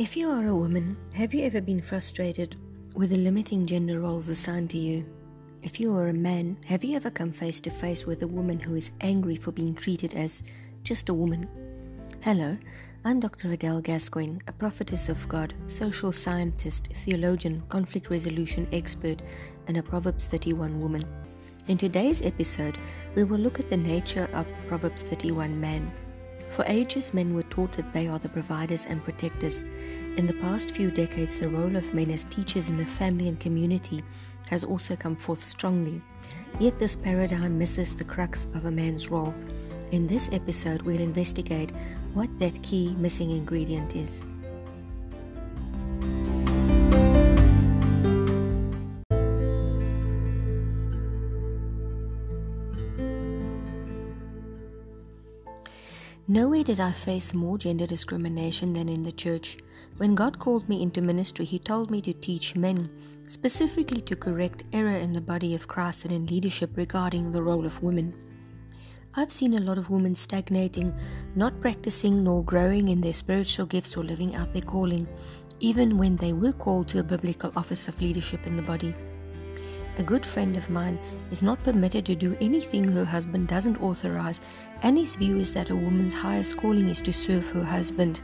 If you are a woman, have you ever been frustrated with the limiting gender roles assigned to you? If you are a man, have you ever come face to face with a woman who is angry for being treated as just a woman? Hello, I'm Dr. Adele Gascoigne, a prophetess of God, social scientist, theologian, conflict resolution expert, and a Proverbs 31 woman. In today's episode, we will look at the nature of the Proverbs 31 man. For ages, men were taught that they are the providers and protectors. In the past few decades, the role of men as teachers in the family and community has also come forth strongly. Yet, this paradigm misses the crux of a man's role. In this episode, we'll investigate what that key missing ingredient is. Nowhere did I face more gender discrimination than in the church. When God called me into ministry, He told me to teach men, specifically to correct error in the body of Christ and in leadership regarding the role of women. I've seen a lot of women stagnating, not practicing nor growing in their spiritual gifts or living out their calling, even when they were called to a biblical office of leadership in the body. A good friend of mine is not permitted to do anything her husband doesn't authorize, and his view is that a woman's highest calling is to serve her husband.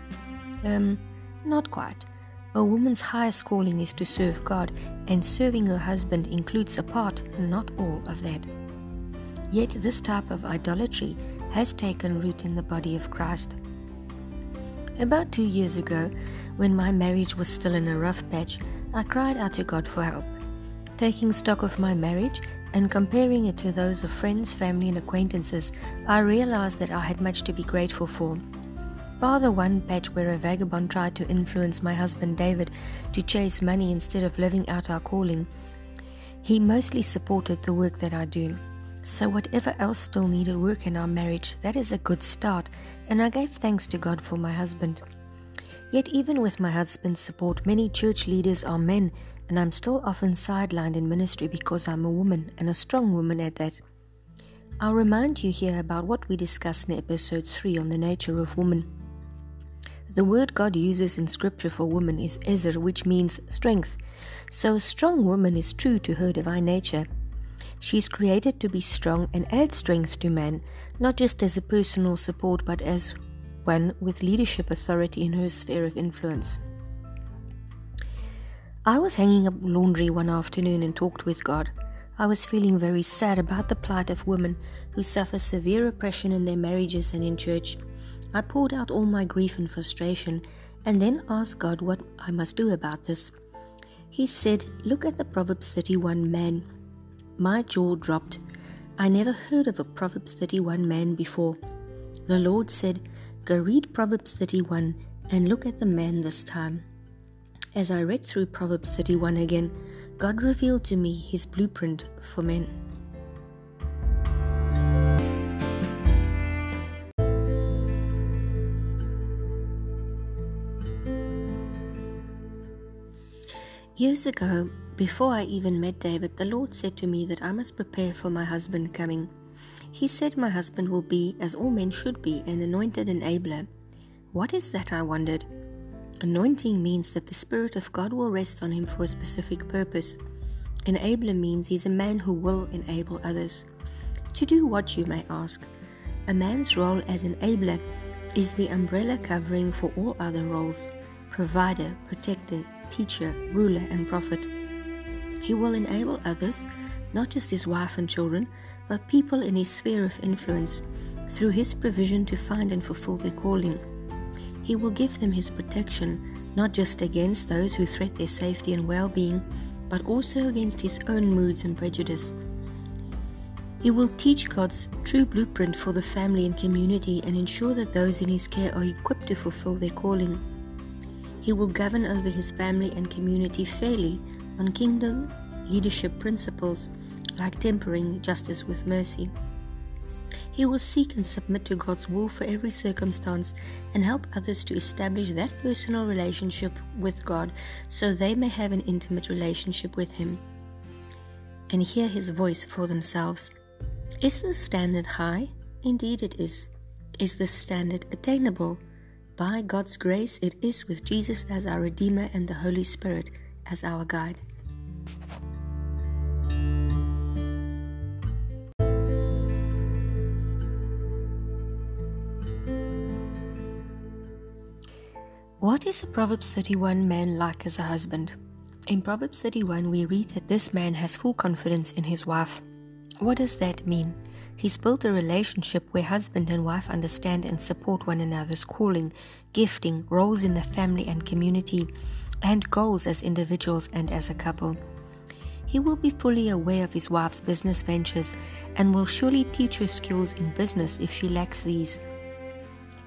Um, not quite. A woman's highest calling is to serve God, and serving her husband includes a part, not all, of that. Yet this type of idolatry has taken root in the body of Christ. About two years ago, when my marriage was still in a rough patch, I cried out to God for help. Taking stock of my marriage and comparing it to those of friends, family, and acquaintances, I realized that I had much to be grateful for. Bar the one patch where a vagabond tried to influence my husband David to chase money instead of living out our calling, he mostly supported the work that I do. So, whatever else still needed work in our marriage, that is a good start, and I gave thanks to God for my husband. Yet, even with my husband's support, many church leaders are men and I'm still often sidelined in ministry because I'm a woman and a strong woman at that. I'll remind you here about what we discussed in episode 3 on the nature of woman. The word God uses in scripture for woman is ezer, which means strength. So a strong woman is true to her divine nature. She is created to be strong and add strength to man, not just as a personal support, but as one with leadership authority in her sphere of influence. I was hanging up laundry one afternoon and talked with God. I was feeling very sad about the plight of women who suffer severe oppression in their marriages and in church. I poured out all my grief and frustration and then asked God what I must do about this. He said, Look at the Proverbs 31 man. My jaw dropped. I never heard of a Proverbs 31 man before. The Lord said, Go read Proverbs 31 and look at the man this time. As I read through Proverbs 31 again, God revealed to me his blueprint for men. Years ago, before I even met David, the Lord said to me that I must prepare for my husband coming. He said my husband will be, as all men should be, an anointed enabler. What is that? I wondered. Anointing means that the Spirit of God will rest on him for a specific purpose. Enabler means he's a man who will enable others. To do what, you may ask? A man's role as enabler is the umbrella covering for all other roles provider, protector, teacher, ruler, and prophet. He will enable others, not just his wife and children, but people in his sphere of influence, through his provision to find and fulfill their calling. He will give them His protection, not just against those who threat their safety and well being, but also against His own moods and prejudice. He will teach God's true blueprint for the family and community and ensure that those in His care are equipped to fulfill their calling. He will govern over His family and community fairly on kingdom leadership principles like tempering justice with mercy. He will seek and submit to God's will for every circumstance and help others to establish that personal relationship with God so they may have an intimate relationship with Him and hear His voice for themselves. Is the standard high? Indeed, it is. Is the standard attainable? By God's grace, it is with Jesus as our Redeemer and the Holy Spirit as our guide. What is a Proverbs 31 man like as a husband? In Proverbs 31, we read that this man has full confidence in his wife. What does that mean? He's built a relationship where husband and wife understand and support one another's calling, gifting, roles in the family and community, and goals as individuals and as a couple. He will be fully aware of his wife's business ventures and will surely teach her skills in business if she lacks these.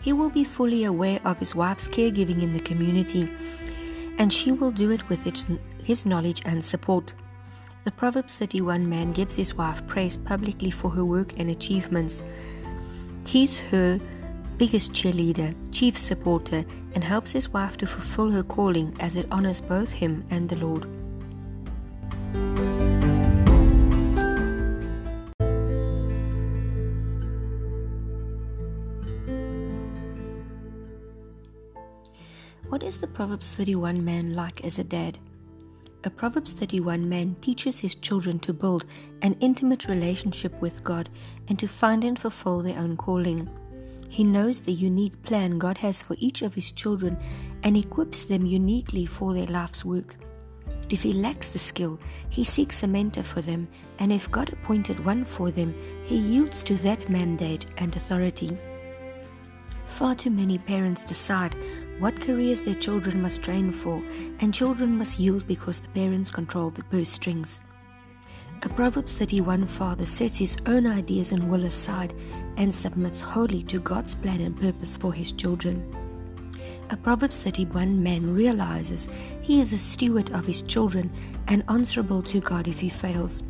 He will be fully aware of his wife's caregiving in the community, and she will do it with his knowledge and support. The Proverbs 31 man gives his wife praise publicly for her work and achievements. He's her biggest cheerleader, chief supporter, and helps his wife to fulfill her calling as it honors both him and the Lord. What is the Proverbs 31 man like as a dad? A Proverbs 31 man teaches his children to build an intimate relationship with God and to find and fulfill their own calling. He knows the unique plan God has for each of his children and equips them uniquely for their life's work. If he lacks the skill, he seeks a mentor for them, and if God appointed one for them, he yields to that mandate and authority. Far too many parents decide what careers their children must train for, and children must yield because the parents control the purse strings. A Proverbs 31 father sets his own ideas and will aside and submits wholly to God's plan and purpose for his children. A Proverbs 31 man realizes he is a steward of his children and answerable to God if he fails.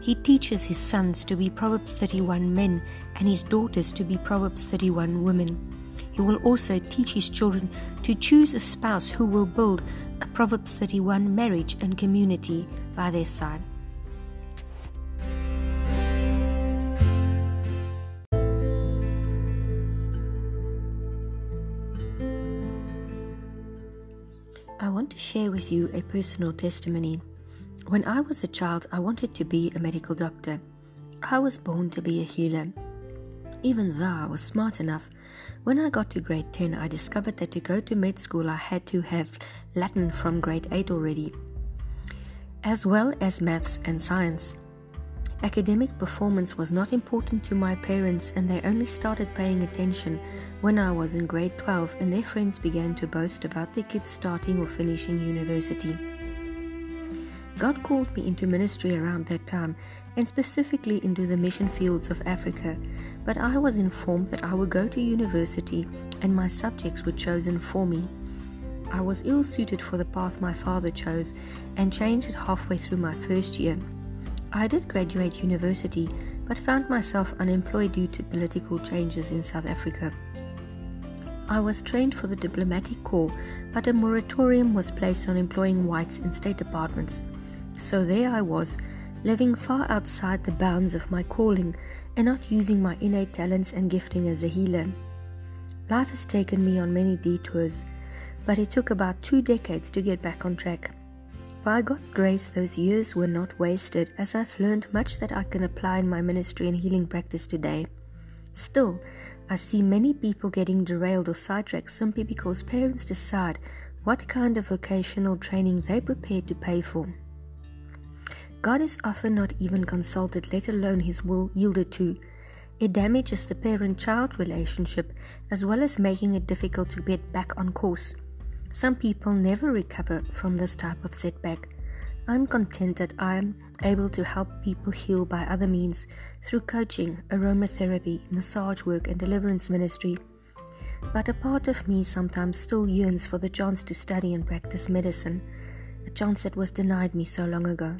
He teaches his sons to be Proverbs 31 men and his daughters to be Proverbs 31 women. He will also teach his children to choose a spouse who will build a Proverbs 31 marriage and community by their side. I want to share with you a personal testimony. When I was a child, I wanted to be a medical doctor. I was born to be a healer. Even though I was smart enough, when I got to grade 10, I discovered that to go to med school, I had to have Latin from grade 8 already, as well as maths and science. Academic performance was not important to my parents, and they only started paying attention when I was in grade 12 and their friends began to boast about their kids starting or finishing university. God called me into ministry around that time, and specifically into the mission fields of Africa. But I was informed that I would go to university and my subjects were chosen for me. I was ill suited for the path my father chose and changed it halfway through my first year. I did graduate university, but found myself unemployed due to political changes in South Africa. I was trained for the diplomatic corps, but a moratorium was placed on employing whites in state departments. So there I was, living far outside the bounds of my calling and not using my innate talents and gifting as a healer. Life has taken me on many detours, but it took about two decades to get back on track. By God's grace, those years were not wasted, as I've learned much that I can apply in my ministry and healing practice today. Still, I see many people getting derailed or sidetracked simply because parents decide what kind of vocational training they're prepared to pay for. God is often not even consulted, let alone his will yielded to. It damages the parent child relationship as well as making it difficult to get back on course. Some people never recover from this type of setback. I'm content that I am able to help people heal by other means through coaching, aromatherapy, massage work, and deliverance ministry. But a part of me sometimes still yearns for the chance to study and practice medicine, a chance that was denied me so long ago.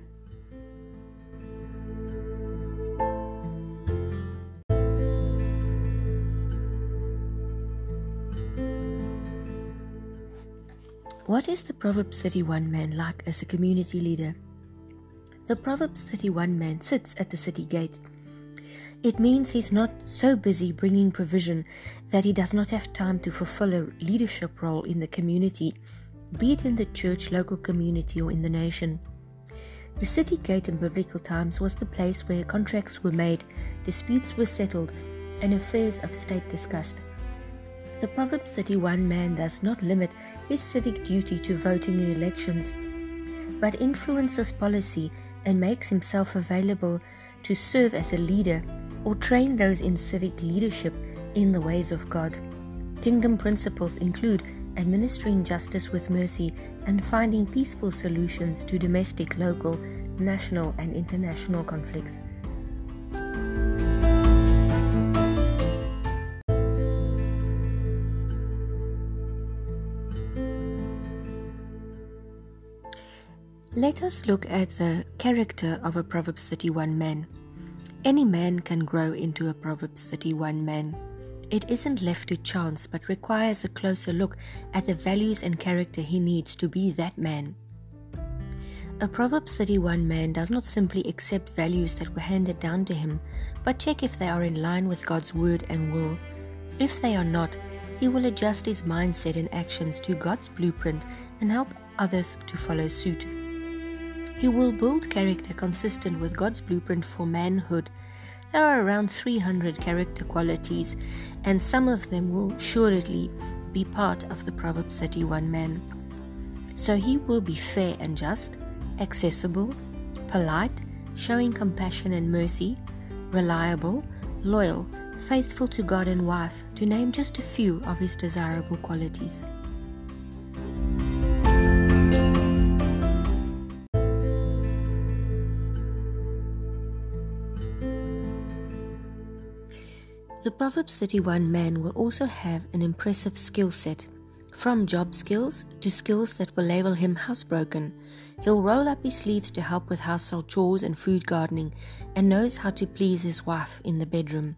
What is the Proverbs 31 man like as a community leader? The Proverbs 31 man sits at the city gate. It means he's not so busy bringing provision that he does not have time to fulfill a leadership role in the community, be it in the church, local community, or in the nation. The city gate in biblical times was the place where contracts were made, disputes were settled, and affairs of state discussed. The Proverbs 31 man does not limit his civic duty to voting in elections, but influences policy and makes himself available to serve as a leader or train those in civic leadership in the ways of God. Kingdom principles include administering justice with mercy and finding peaceful solutions to domestic, local, national, and international conflicts. Let us look at the character of a Proverbs 31 man. Any man can grow into a Proverbs 31 man. It isn't left to chance, but requires a closer look at the values and character he needs to be that man. A Proverbs 31 man does not simply accept values that were handed down to him, but check if they are in line with God's word and will. If they are not, he will adjust his mindset and actions to God's blueprint and help others to follow suit. He will build character consistent with God's blueprint for manhood. There are around 300 character qualities, and some of them will surely be part of the Proverbs 31 man. So he will be fair and just, accessible, polite, showing compassion and mercy, reliable, loyal, faithful to God and wife, to name just a few of his desirable qualities. The Proverbs 31 man will also have an impressive skill set. From job skills to skills that will label him housebroken, he'll roll up his sleeves to help with household chores and food gardening and knows how to please his wife in the bedroom.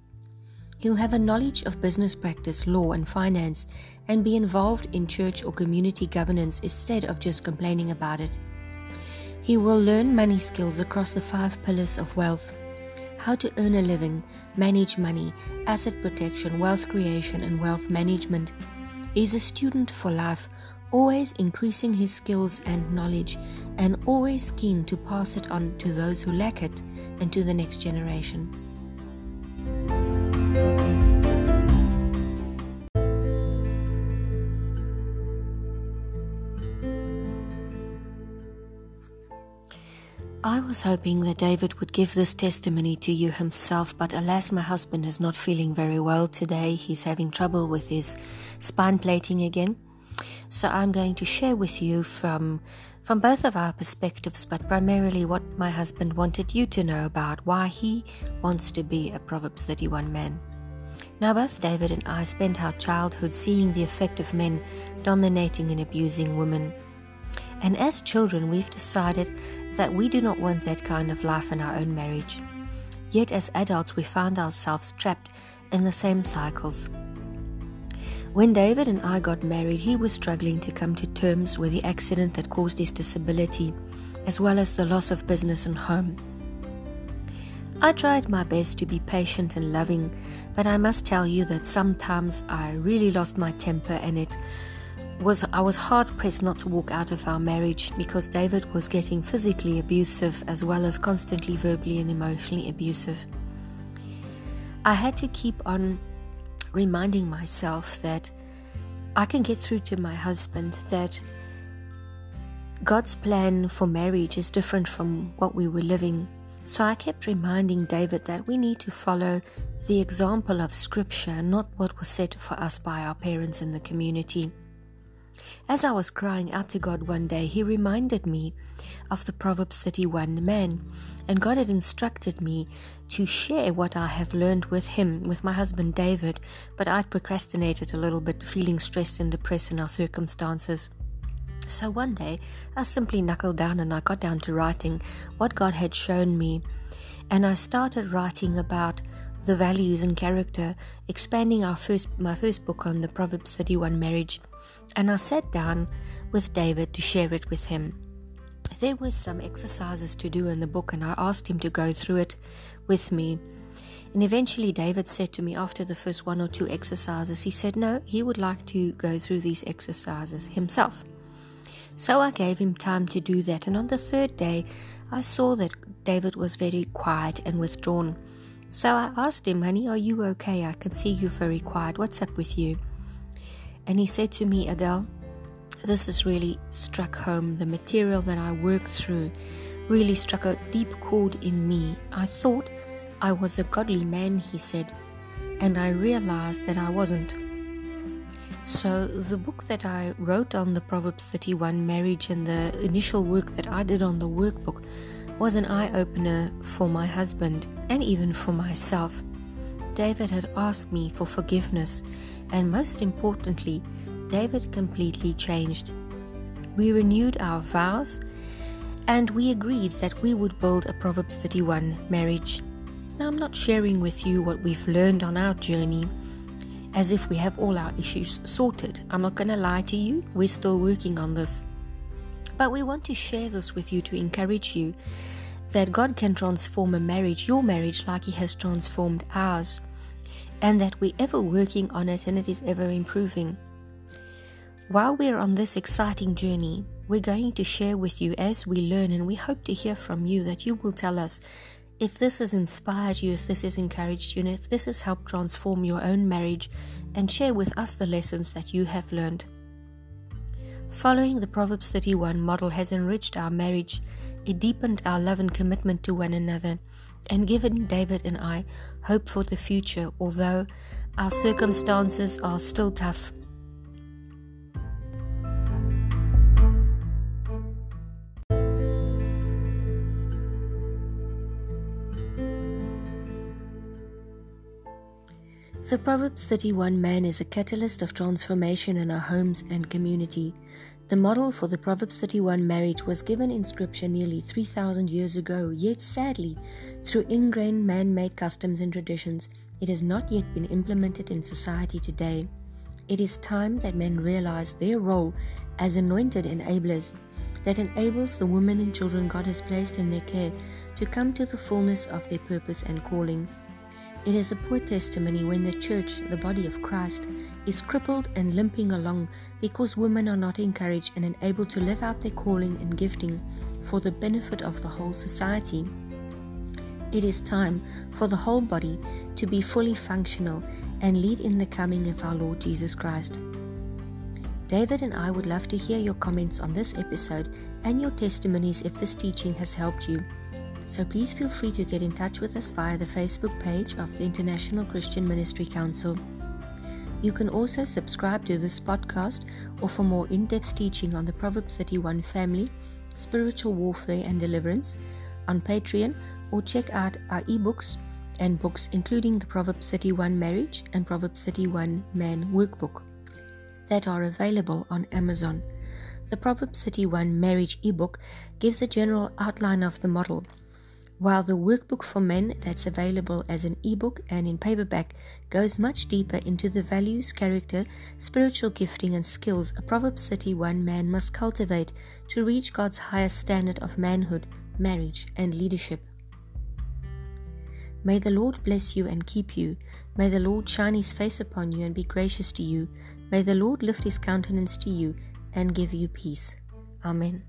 He'll have a knowledge of business practice, law, and finance and be involved in church or community governance instead of just complaining about it. He will learn money skills across the five pillars of wealth how to earn a living, manage money, asset protection, wealth creation, and wealth management. He's a student for life, always increasing his skills and knowledge, and always keen to pass it on to those who lack it and to the next generation. I was hoping that David would give this testimony to you himself, but alas, my husband is not feeling very well today. He's having trouble with his spine plating again. So I'm going to share with you from from both of our perspectives, but primarily what my husband wanted you to know about why he wants to be a Proverbs 31 man. Now, both David and I spent our childhood seeing the effect of men dominating and abusing women. And as children, we've decided that we do not want that kind of life in our own marriage. Yet, as adults, we found ourselves trapped in the same cycles. When David and I got married, he was struggling to come to terms with the accident that caused his disability, as well as the loss of business and home. I tried my best to be patient and loving, but I must tell you that sometimes I really lost my temper and it was I was hard pressed not to walk out of our marriage because David was getting physically abusive as well as constantly verbally and emotionally abusive. I had to keep on reminding myself that I can get through to my husband that God's plan for marriage is different from what we were living. So I kept reminding David that we need to follow the example of Scripture, not what was said for us by our parents in the community. As I was crying out to God one day, He reminded me of the Proverbs 31 man, and God had instructed me to share what I have learned with Him, with my husband David, but I'd procrastinated a little bit, feeling stressed and depressed in our circumstances. So one day, I simply knuckled down and I got down to writing what God had shown me. And I started writing about the values and character, expanding our first my first book on the Proverbs 31 marriage and I sat down with David to share it with him. There were some exercises to do in the book, and I asked him to go through it with me. And eventually, David said to me after the first one or two exercises, he said no, he would like to go through these exercises himself. So I gave him time to do that. And on the third day, I saw that David was very quiet and withdrawn. So I asked him, Honey, are you okay? I can see you very quiet. What's up with you? And he said to me, Adele, this has really struck home. The material that I worked through really struck a deep chord in me. I thought I was a godly man, he said, and I realized that I wasn't. So, the book that I wrote on the Proverbs 31 marriage and the initial work that I did on the workbook was an eye opener for my husband and even for myself. David had asked me for forgiveness, and most importantly, David completely changed. We renewed our vows and we agreed that we would build a Proverbs 31 marriage. Now, I'm not sharing with you what we've learned on our journey as if we have all our issues sorted. I'm not going to lie to you, we're still working on this. But we want to share this with you to encourage you that God can transform a marriage, your marriage, like He has transformed ours, and that we're ever working on it and it is ever improving. While we're on this exciting journey, we're going to share with you as we learn, and we hope to hear from you that you will tell us if this has inspired you, if this has encouraged you, and if this has helped transform your own marriage, and share with us the lessons that you have learned. Following the Proverbs 31 model has enriched our marriage, it deepened our love and commitment to one another, and given David and I hope for the future, although our circumstances are still tough. The Proverbs 31 man is a catalyst of transformation in our homes and community. The model for the Proverbs 31 marriage was given in scripture nearly 3,000 years ago, yet sadly, through ingrained man made customs and traditions, it has not yet been implemented in society today. It is time that men realize their role as anointed enablers that enables the women and children God has placed in their care to come to the fullness of their purpose and calling. It is a poor testimony when the church, the body of Christ, is crippled and limping along because women are not encouraged and enabled to live out their calling and gifting for the benefit of the whole society. It is time for the whole body to be fully functional and lead in the coming of our Lord Jesus Christ. David and I would love to hear your comments on this episode and your testimonies if this teaching has helped you. So please feel free to get in touch with us via the Facebook page of the International Christian Ministry Council. You can also subscribe to this podcast or for more in depth teaching on the Proverbs 31 family, spiritual warfare and deliverance on Patreon or check out our ebooks and books, including the Proverbs 31 Marriage and Proverbs 31 Man Workbook, that are available on Amazon. The Proverbs 31 Marriage ebook gives a general outline of the model while the workbook for men that's available as an ebook and in paperback goes much deeper into the values, character, spiritual gifting, and skills a Proverbs 31 man must cultivate to reach God's highest standard of manhood, marriage, and leadership. May the Lord bless you and keep you. May the Lord shine his face upon you and be gracious to you. May the Lord lift his countenance to you and give you peace. Amen.